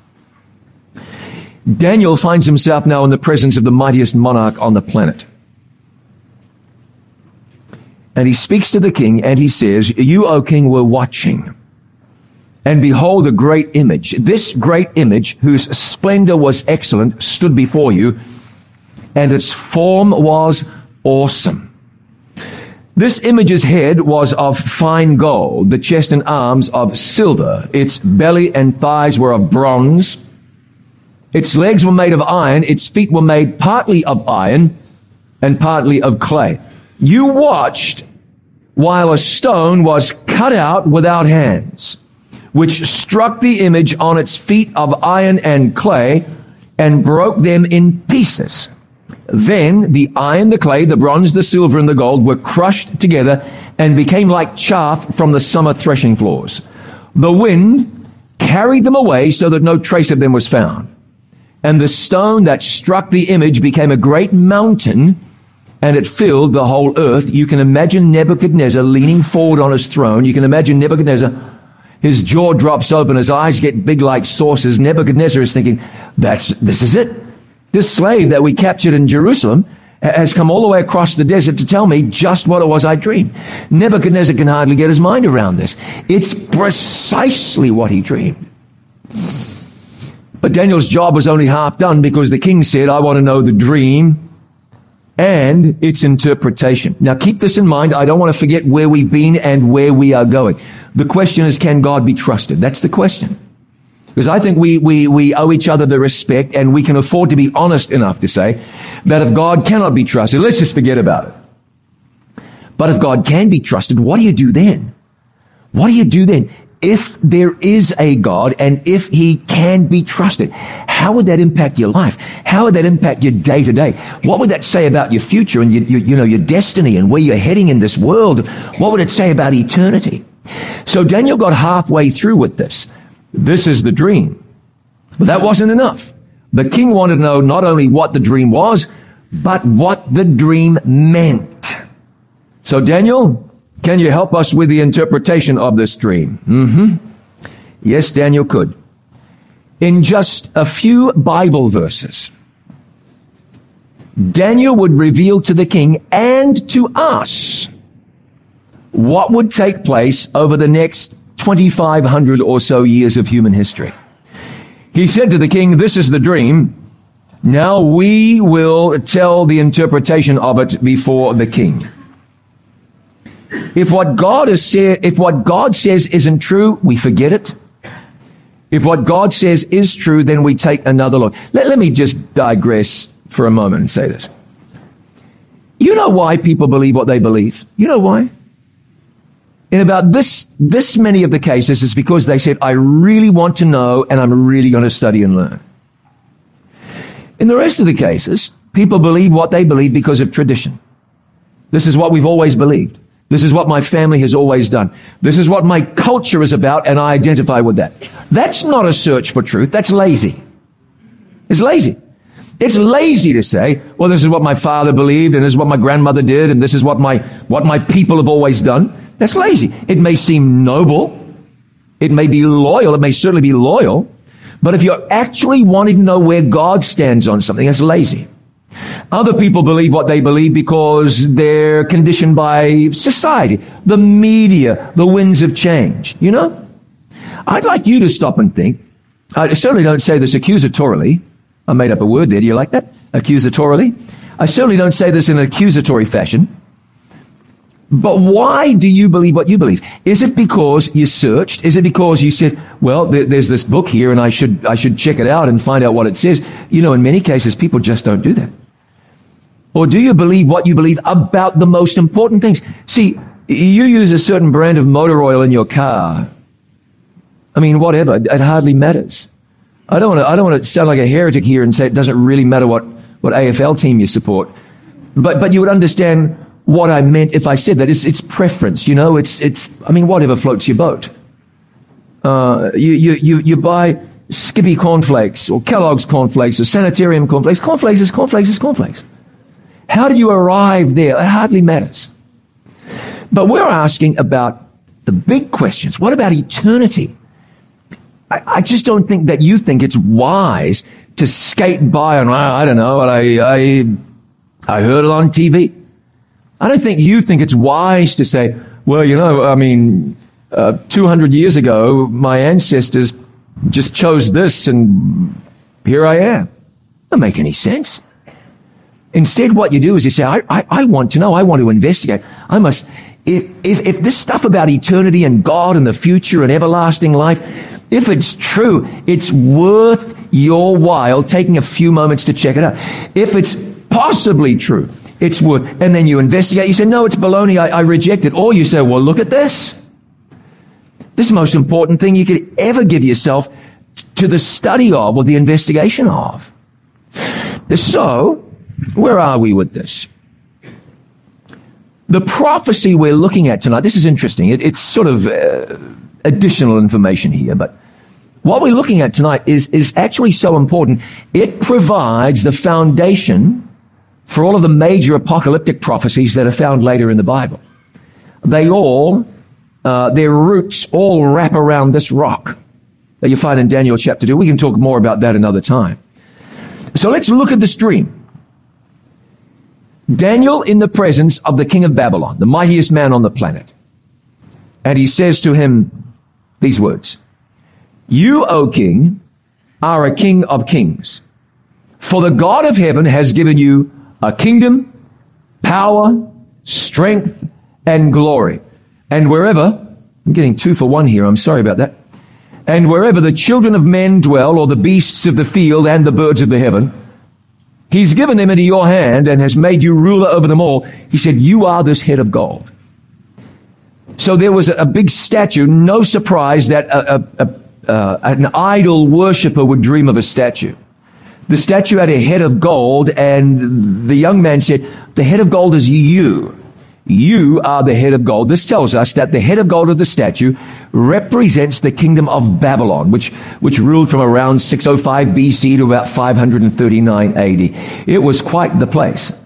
[SPEAKER 1] Daniel finds himself now in the presence of the mightiest monarch on the planet. And he speaks to the king and he says, You, O king, were watching. And behold, a great image. This great image, whose splendor was excellent, stood before you, and its form was awesome. This image's head was of fine gold, the chest and arms of silver, its belly and thighs were of bronze, its legs were made of iron, its feet were made partly of iron and partly of clay. You watched while a stone was cut out without hands, which struck the image on its feet of iron and clay and broke them in pieces. Then the iron, the clay, the bronze, the silver, and the gold were crushed together and became like chaff from the summer threshing floors. The wind carried them away so that no trace of them was found. And the stone that struck the image became a great mountain and it filled the whole earth. You can imagine Nebuchadnezzar leaning forward on his throne. You can imagine Nebuchadnezzar, his jaw drops open, his eyes get big like saucers. Nebuchadnezzar is thinking, that's, this is it. This slave that we captured in Jerusalem has come all the way across the desert to tell me just what it was I dreamed. Nebuchadnezzar can hardly get his mind around this. It's precisely what he dreamed. But Daniel's job was only half done because the king said, I want to know the dream and its interpretation. Now keep this in mind. I don't want to forget where we've been and where we are going. The question is, can God be trusted? That's the question. Because I think we, we, we owe each other the respect and we can afford to be honest enough to say that if God cannot be trusted, let's just forget about it. But if God can be trusted, what do you do then? What do you do then? If there is a God and if he can be trusted, how would that impact your life? How would that impact your day to day? What would that say about your future and your, your, you know, your destiny and where you're heading in this world? What would it say about eternity? So Daniel got halfway through with this. This is the dream. But that wasn't enough. The king wanted to know not only what the dream was, but what the dream meant. So Daniel, can you help us with the interpretation of this dream? Mm-hmm. Yes, Daniel could. In just a few Bible verses, Daniel would reveal to the king and to us what would take place over the next 2,500 or so years of human history. He said to the king, this is the dream. Now we will tell the interpretation of it before the king. If what God has said, if what God says isn't true, we forget it. If what God says is true, then we take another look. Let, let me just digress for a moment and say this. You know why people believe what they believe? You know why? In about this, this many of the cases, it's because they said, I really want to know and I'm really going to study and learn. In the rest of the cases, people believe what they believe because of tradition. This is what we've always believed. This is what my family has always done. This is what my culture is about, and I identify with that. That's not a search for truth. That's lazy. It's lazy. It's lazy to say, well, this is what my father believed, and this is what my grandmother did, and this is what my, what my people have always done. That's lazy. It may seem noble. It may be loyal. It may certainly be loyal. But if you're actually wanting to know where God stands on something, that's lazy. Other people believe what they believe because they're conditioned by society, the media, the winds of change. You know? I'd like you to stop and think. I certainly don't say this accusatorily. I made up a word there. Do you like that? Accusatorily. I certainly don't say this in an accusatory fashion. But why do you believe what you believe? Is it because you searched? Is it because you said, well, there, there's this book here and I should, I should check it out and find out what it says? You know, in many cases, people just don't do that. Or do you believe what you believe about the most important things? See, you use a certain brand of motor oil in your car. I mean, whatever. It hardly matters. I don't want to, I don't want to sound like a heretic here and say it doesn't really matter what, what AFL team you support. But, but you would understand what I meant if I said that. It's, it's preference, you know, it's, it's, I mean, whatever floats your boat. Uh, you, you, you, you buy Skippy cornflakes or Kellogg's cornflakes or Sanitarium cornflakes. Cornflakes is cornflakes is cornflakes. How do you arrive there? It hardly matters. But we're asking about the big questions. What about eternity? I, I just don't think that you think it's wise to skate by and I don't know, I, I, I heard it on TV. I don't think you think it's wise to say, well, you know, I mean, uh, 200 years ago, my ancestors just chose this and here I am. Doesn't make any sense. Instead, what you do is you say, I, I, I want to know. I want to investigate. I must, if, if, if this stuff about eternity and God and the future and everlasting life, if it's true, it's worth your while taking a few moments to check it out. If it's possibly true, it's worth, and then you investigate, you say, no, it's baloney, I, I reject it. Or you say, well, look at this. This is the most important thing you could ever give yourself to the study of or the investigation of. So, where are we with this? The prophecy we're looking at tonight, this is interesting. It, it's sort of uh, additional information here, but what we're looking at tonight is, is actually so important. It provides the foundation for all of the major apocalyptic prophecies that are found later in the Bible. They all, uh, their roots all wrap around this rock that you find in Daniel chapter 2. We can talk more about that another time. So let's look at this dream. Daniel in the presence of the king of Babylon, the mightiest man on the planet. And he says to him these words, You, O king, are a king of kings. For the God of heaven has given you a kingdom, power, strength, and glory. And wherever, I'm getting two for one here, I'm sorry about that. And wherever the children of men dwell, or the beasts of the field and the birds of the heaven, He's given them into your hand and has made you ruler over them all. He said, you are this head of gold. So there was a, big statue. No surprise that a, a, uh, an idol worshiper would dream of a statue. The statue had a head of gold and the young man said, the head of gold is you. You are the head of gold. This tells us that the head of gold of the statue represents the kingdom of Babylon, which, which ruled from around 605 BC to about 539 AD. It was quite the place.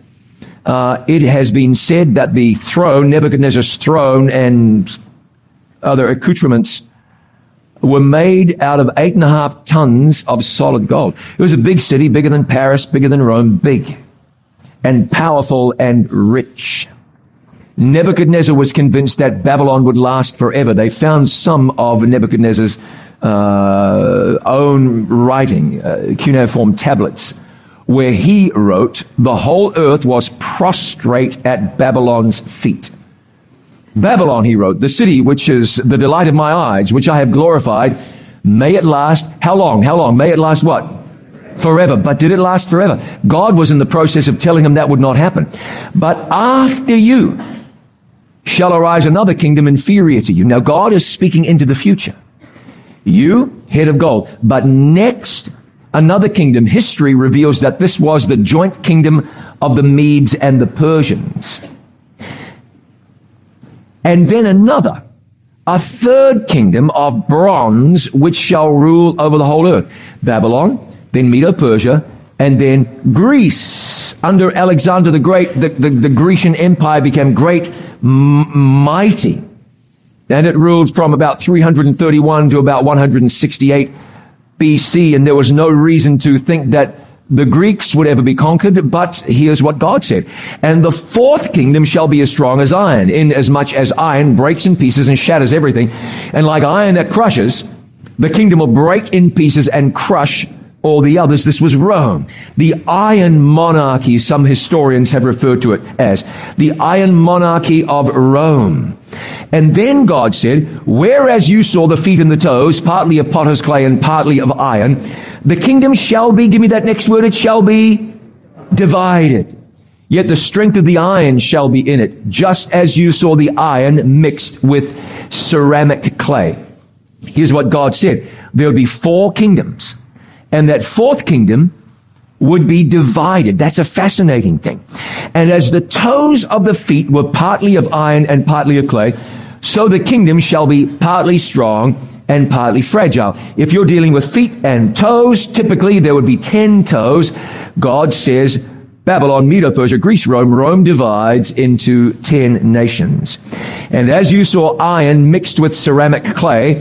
[SPEAKER 1] Uh, it has been said that the throne, Nebuchadnezzar's throne and other accoutrements were made out of eight and a half tons of solid gold. It was a big city, bigger than Paris, bigger than Rome, big. and powerful and rich. Nebuchadnezzar was convinced that Babylon would last forever. They found some of Nebuchadnezzar's uh, own writing, uh, cuneiform tablets, where he wrote, The whole earth was prostrate at Babylon's feet. Babylon, he wrote, the city which is the delight of my eyes, which I have glorified, may it last, how long? How long? May it last what? Forever. But did it last forever? God was in the process of telling him that would not happen. But after you shall arise another kingdom inferior to you. Now God is speaking into the future. You, head of gold. But next, another kingdom. History reveals that this was the joint kingdom of the Medes and the Persians. And then another, a third kingdom of bronze, which shall rule over the whole earth. Babylon, then Medo-Persia, and then Greece. Under Alexander the Great, the, the, the Grecian Empire became great, m- mighty. And it ruled from about 331 to about 168 BC, and there was no reason to think that the Greeks would ever be conquered, but here's what God said. And the fourth kingdom shall be as strong as iron, in as much as iron breaks in pieces and shatters everything. And like iron that crushes, the kingdom will break in pieces and crush all the others. This was Rome. The iron monarchy, some historians have referred to it as the iron monarchy of Rome. And then God said, whereas you saw the feet and the toes, partly of potter's clay and partly of iron, the kingdom shall be, give me that next word, it shall be divided. Yet the strength of the iron shall be in it, just as you saw the iron mixed with ceramic clay. Here's what God said. There will be four kingdoms and that fourth kingdom would be divided. That's a fascinating thing. And as the toes of the feet were partly of iron and partly of clay, so the kingdom shall be partly strong and partly fragile. If you're dealing with feet and toes, typically there would be 10 toes. God says, Babylon, Medo, Persia, Greece, Rome, Rome divides into 10 nations. And as you saw iron mixed with ceramic clay,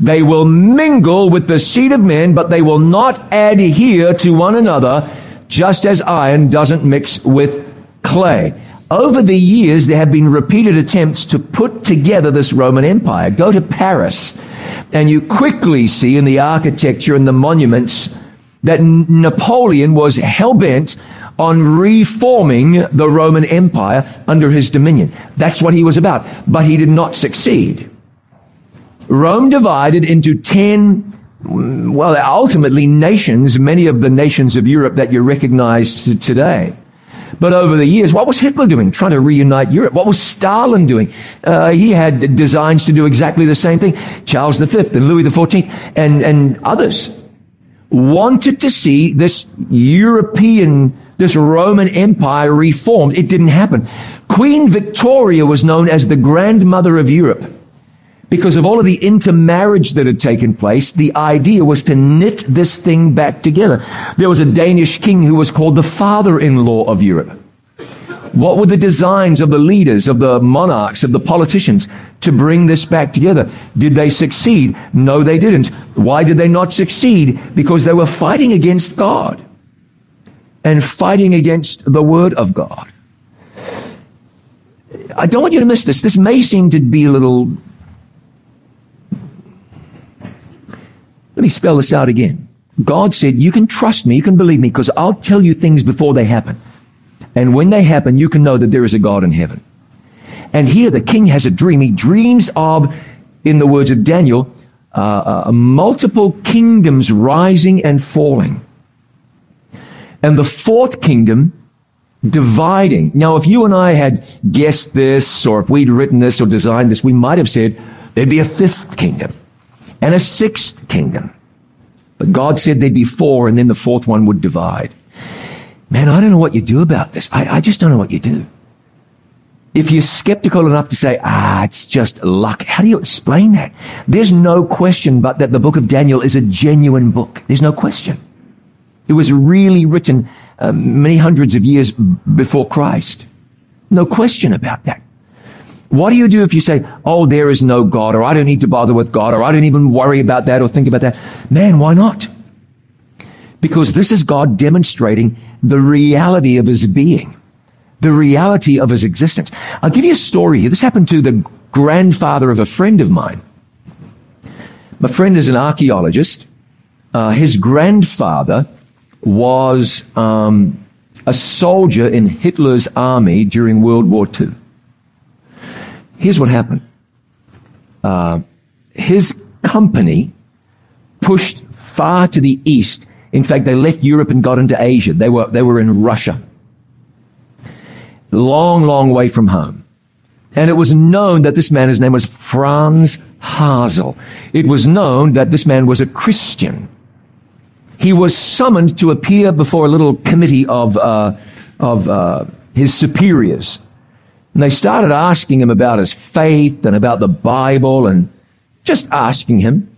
[SPEAKER 1] they will mingle with the seed of men, but they will not adhere to one another, just as iron doesn't mix with clay. Over the years, there have been repeated attempts to put together this Roman Empire. Go to Paris, and you quickly see in the architecture and the monuments that Napoleon was hell bent on reforming the Roman Empire under his dominion. That's what he was about. But he did not succeed. Rome divided into 10, well, ultimately nations, many of the nations of Europe that you recognize today. But over the years, what was Hitler doing? Trying to reunite Europe. What was Stalin doing? Uh, he had designs to do exactly the same thing. Charles V and Louis XIV and, and others wanted to see this European, this Roman Empire reformed. It didn't happen. Queen Victoria was known as the grandmother of Europe because of all of the intermarriage that had taken place, the idea was to knit this thing back together. There was a Danish king who was called the father-in-law of Europe. What were the designs of the leaders, of the monarchs, of the politicians to bring this back together? Did they succeed? No, they didn't. Why did they not succeed? Because they were fighting against God and fighting against the word of God. I don't want you to miss this. This may seem to be a little Let me spell this out again. God said, you can trust me, you can believe me, because I'll tell you things before they happen. And when they happen, you can know that there is a God in heaven. And here the king has a dream. He dreams of, in the words of Daniel, uh, uh, multiple kingdoms rising and falling. And the fourth kingdom dividing. Now, if you and I had guessed this, or if we'd written this or designed this, we might have said there'd be a fifth kingdom and a sixth kingdom. But God said there'd be four and then the fourth one would divide. Man, I don't know what you do about this. I, I just don't know what you do. If you're skeptical enough to say, ah, it's just luck, how do you explain that? There's no question but that the book of Daniel is a genuine book. There's no question. It was really written uh, many hundreds of years before Christ. No question about that. What do you do if you say, oh, there is no God, or I don't need to bother with God, or I don't even worry about that or think about that? Man, why not? Because this is God demonstrating the reality of his being. the reality of his existence. I'll give you a story here. This happened to the grandfather of a friend of mine. My friend is an archaeologist. Uh, his grandfather was um, a soldier in Hitler's army during World War II. Here's what happened. Uh, his company pushed far to the east. In fact, they left Europe and got into Asia. They were, they were in Russia. Long, long way from home. And it was known that this man, his name was Franz Hasel. It was known that this man was a Christian. He was summoned to appear before a little committee of, uh, of uh, his superiors. And they started asking him about his faith and about the Bible and just asking him.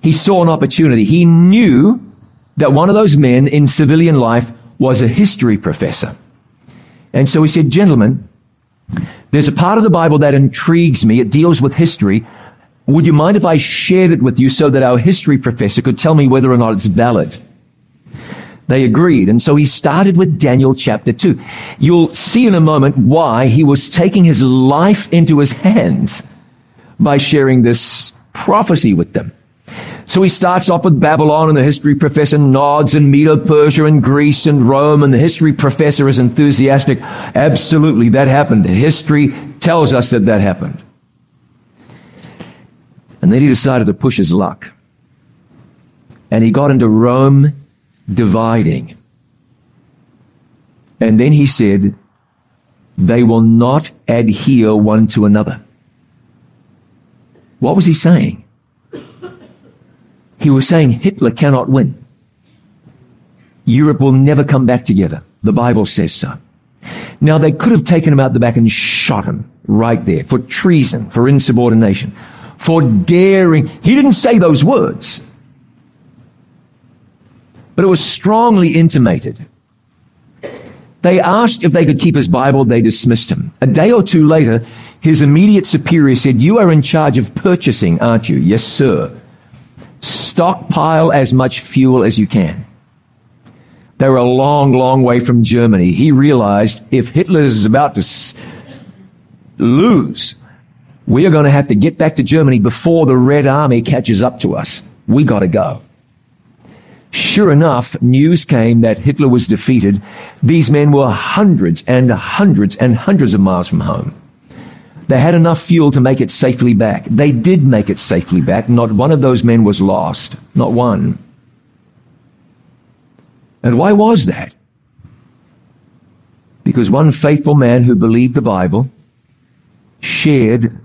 [SPEAKER 1] He saw an opportunity. He knew that one of those men in civilian life was a history professor. And so he said, gentlemen, there's a part of the Bible that intrigues me. It deals with history. Would you mind if I shared it with you so that our history professor could tell me whether or not it's valid? They agreed. And so he started with Daniel chapter 2. You'll see in a moment why he was taking his life into his hands by sharing this prophecy with them. So he starts off with Babylon and the history professor nods and Medo-Persia and Greece and Rome and the history professor is enthusiastic. Absolutely, that happened. History tells us that that happened. And then he decided to push his luck. And he got into Rome dividing. And then he said, they will not adhere one to another. What was he saying? He was saying Hitler cannot win. Europe will never come back together. The Bible says so. Now they could have taken him out the back and shot him right there for treason, for insubordination, for daring. He didn't say those words. But it was strongly intimated. They asked if they could keep his Bible. They dismissed him. A day or two later, his immediate superior said, you are in charge of purchasing, aren't you? Yes, sir stockpile as much fuel as you can. They were a long, long way from Germany. He realized if Hitler is about to s- lose, we are going to have to get back to Germany before the Red Army catches up to us. We got to go. Sure enough, news came that Hitler was defeated. These men were hundreds and hundreds and hundreds of miles from home. They had enough fuel to make it safely back. They did make it safely back. Not one of those men was lost. Not one. And why was that? Because one faithful man who believed the Bible shared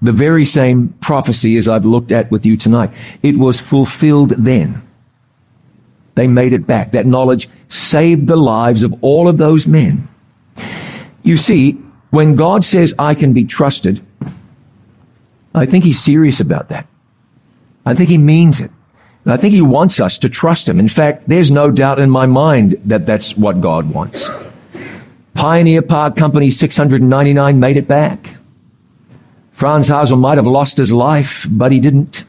[SPEAKER 1] the very same prophecy as I've looked at with you tonight. It was fulfilled then. They made it back. That knowledge saved the lives of all of those men. You see, when God says, I can be trusted, I think he's serious about that. I think he means it. I think he wants us to trust him. In fact, there's no doubt in my mind that that's what God wants. Pioneer Park Company 699 made it back. Franz Hasel might have lost his life, but he didn't.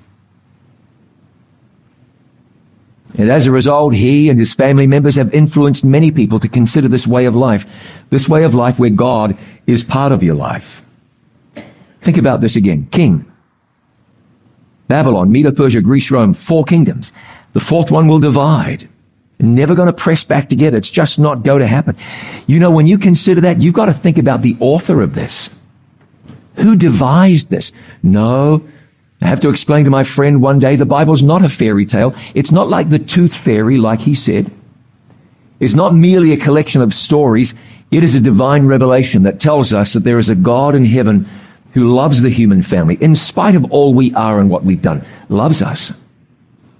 [SPEAKER 1] And as a result, he and his family members have influenced many people to consider this way of life. This way of life where God is part of your life. Think about this again. King. Babylon, Medo Persia, Greece, Rome, four kingdoms. The fourth one will divide. Never going to press back together. It's just not going to happen. You know, when you consider that, you've got to think about the author of this. Who devised this? No, I have to explain to my friend one day the Bible's not a fairy tale. It's not like the tooth fairy, like he said. It's not merely a collection of stories. It is a divine revelation that tells us that there is a God in heaven who loves the human family in spite of all we are and what we've done. Loves us.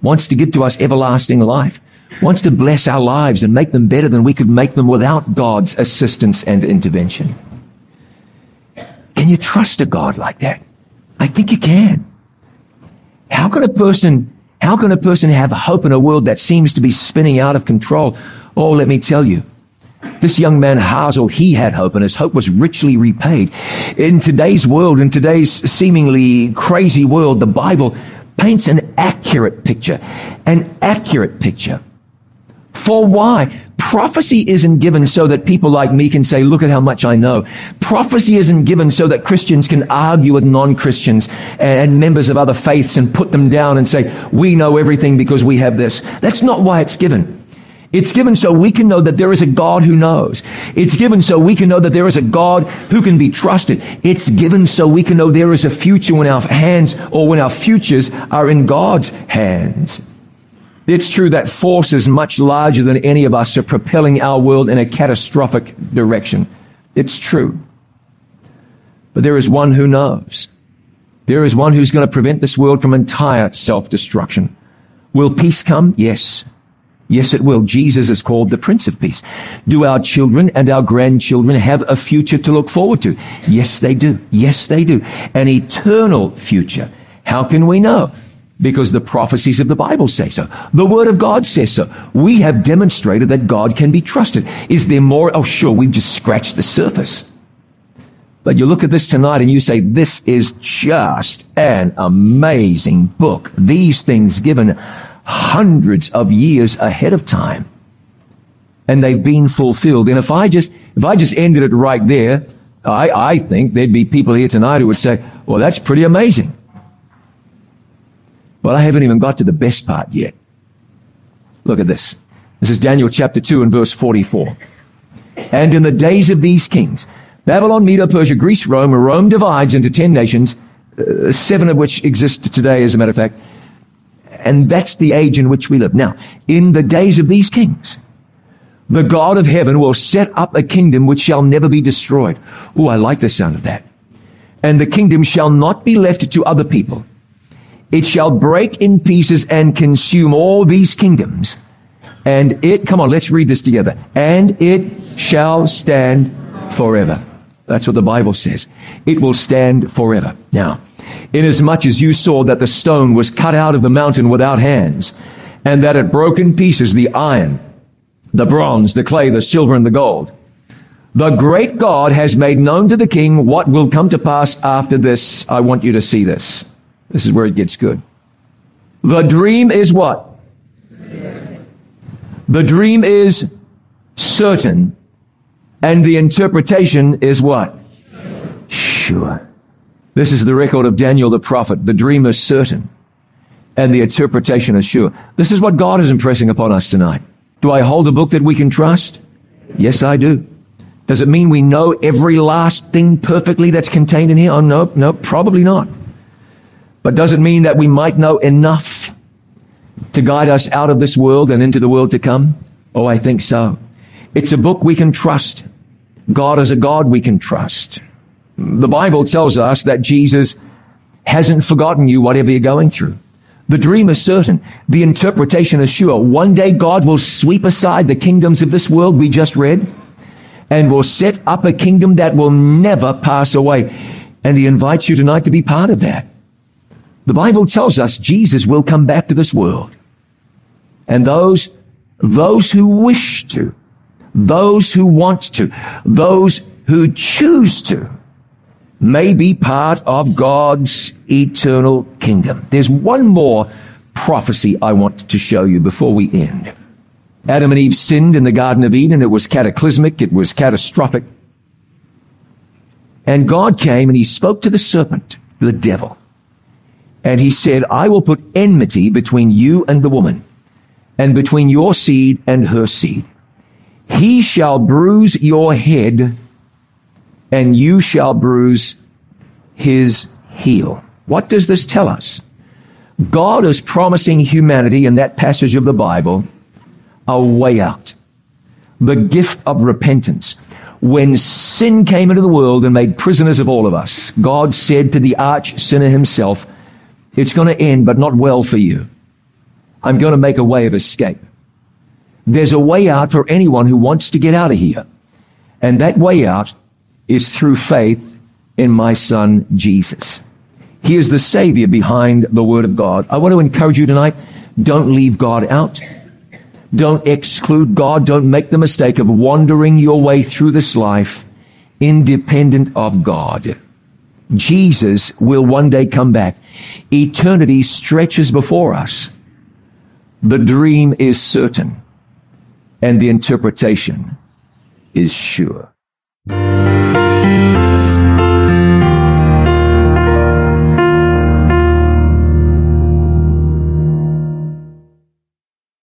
[SPEAKER 1] Wants to give to us everlasting life. Wants to bless our lives and make them better than we could make them without God's assistance and intervention. Can you trust a God like that? I think you can. How can a person, how can a person have hope in a world that seems to be spinning out of control? Oh, let me tell you. This young man, Hasel, he had hope and his hope was richly repaid. In today's world, in today's seemingly crazy world, the Bible paints an accurate picture. An accurate picture. For why? Prophecy isn't given so that people like me can say, look at how much I know. Prophecy isn't given so that Christians can argue with non-Christians and members of other faiths and put them down and say, we know everything because we have this. That's not why it's given. It's given so we can know that there is a God who knows. It's given so we can know that there is a God who can be trusted. It's given so we can know there is a future when our hands or when our futures are in God's hands. It's true that forces much larger than any of us are propelling our world in a catastrophic direction. It's true. But there is one who knows. There is one who's going to prevent this world from entire self-destruction. Will peace come? Yes. Yes, it will. Jesus is called the Prince of Peace. Do our children and our grandchildren have a future to look forward to? Yes, they do. Yes, they do. An eternal future. How can we know? Because the prophecies of the Bible say so. The Word of God says so. We have demonstrated that God can be trusted. Is there more? Oh, sure, we've just scratched the surface. But you look at this tonight and you say, this is just an amazing book. These things given hundreds of years ahead of time. And they've been fulfilled. And if I just, if I just ended it right there, I, I think there'd be people here tonight who would say, well, that's pretty amazing. Well, I haven't even got to the best part yet. Look at this. This is Daniel chapter 2 and verse 44. And in the days of these kings, Babylon, Medo, Persia, Greece, Rome, Rome divides into ten nations, uh, seven of which exist today, as a matter of fact. And that's the age in which we live. Now, in the days of these kings, the God of heaven will set up a kingdom which shall never be destroyed. Oh, I like the sound of that. And the kingdom shall not be left to other people it shall break in pieces and consume all these kingdoms. And it, come on, let's read this together. And it shall stand forever. That's what the Bible says. It will stand forever. Now, inasmuch as you saw that the stone was cut out of the mountain without hands, and that it broke in pieces the iron, the bronze, the clay, the silver, and the gold, the great God has made known to the king what will come to pass after this. I want you to see this. This is where it gets good. The dream is what? The dream is certain. And the interpretation is what? Sure. This is the record of Daniel the prophet. The dream is certain. And the interpretation is sure. This is what God is impressing upon us tonight. Do I hold a book that we can trust? Yes, I do. Does it mean we know every last thing perfectly that's contained in here? Oh, no, no, probably not. But does it mean that we might know enough to guide us out of this world and into the world to come? Oh, I think so. It's a book we can trust. God is a God we can trust. The Bible tells us that Jesus hasn't forgotten you, whatever you're going through. The dream is certain. The interpretation is sure. One day God will sweep aside the kingdoms of this world we just read and will set up a kingdom that will never pass away. And he invites you tonight to be part of that. The Bible tells us Jesus will come back to this world. And those, those who wish to, those who want to, those who choose to, may be part of God's eternal kingdom. There's one more prophecy I want to show you before we end. Adam and Eve sinned in the Garden of Eden. It was cataclysmic. It was catastrophic. And God came and he spoke to the serpent, the devil. And he said, I will put enmity between you and the woman, and between your seed and her seed. He shall bruise your head, and you shall bruise his heel. What does this tell us? God is promising humanity in that passage of the Bible a way out. The gift of repentance. When sin came into the world and made prisoners of all of us, God said to the arch sinner himself, it's going to end, but not well for you. I'm going to make a way of escape. There's a way out for anyone who wants to get out of here. And that way out is through faith in my son, Jesus. He is the savior behind the word of God. I want to encourage you tonight. Don't leave God out. Don't exclude God. Don't make the mistake of wandering your way through this life independent of God. Jesus will one day come back. Eternity stretches before us. The dream is certain. and the interpretation is sure.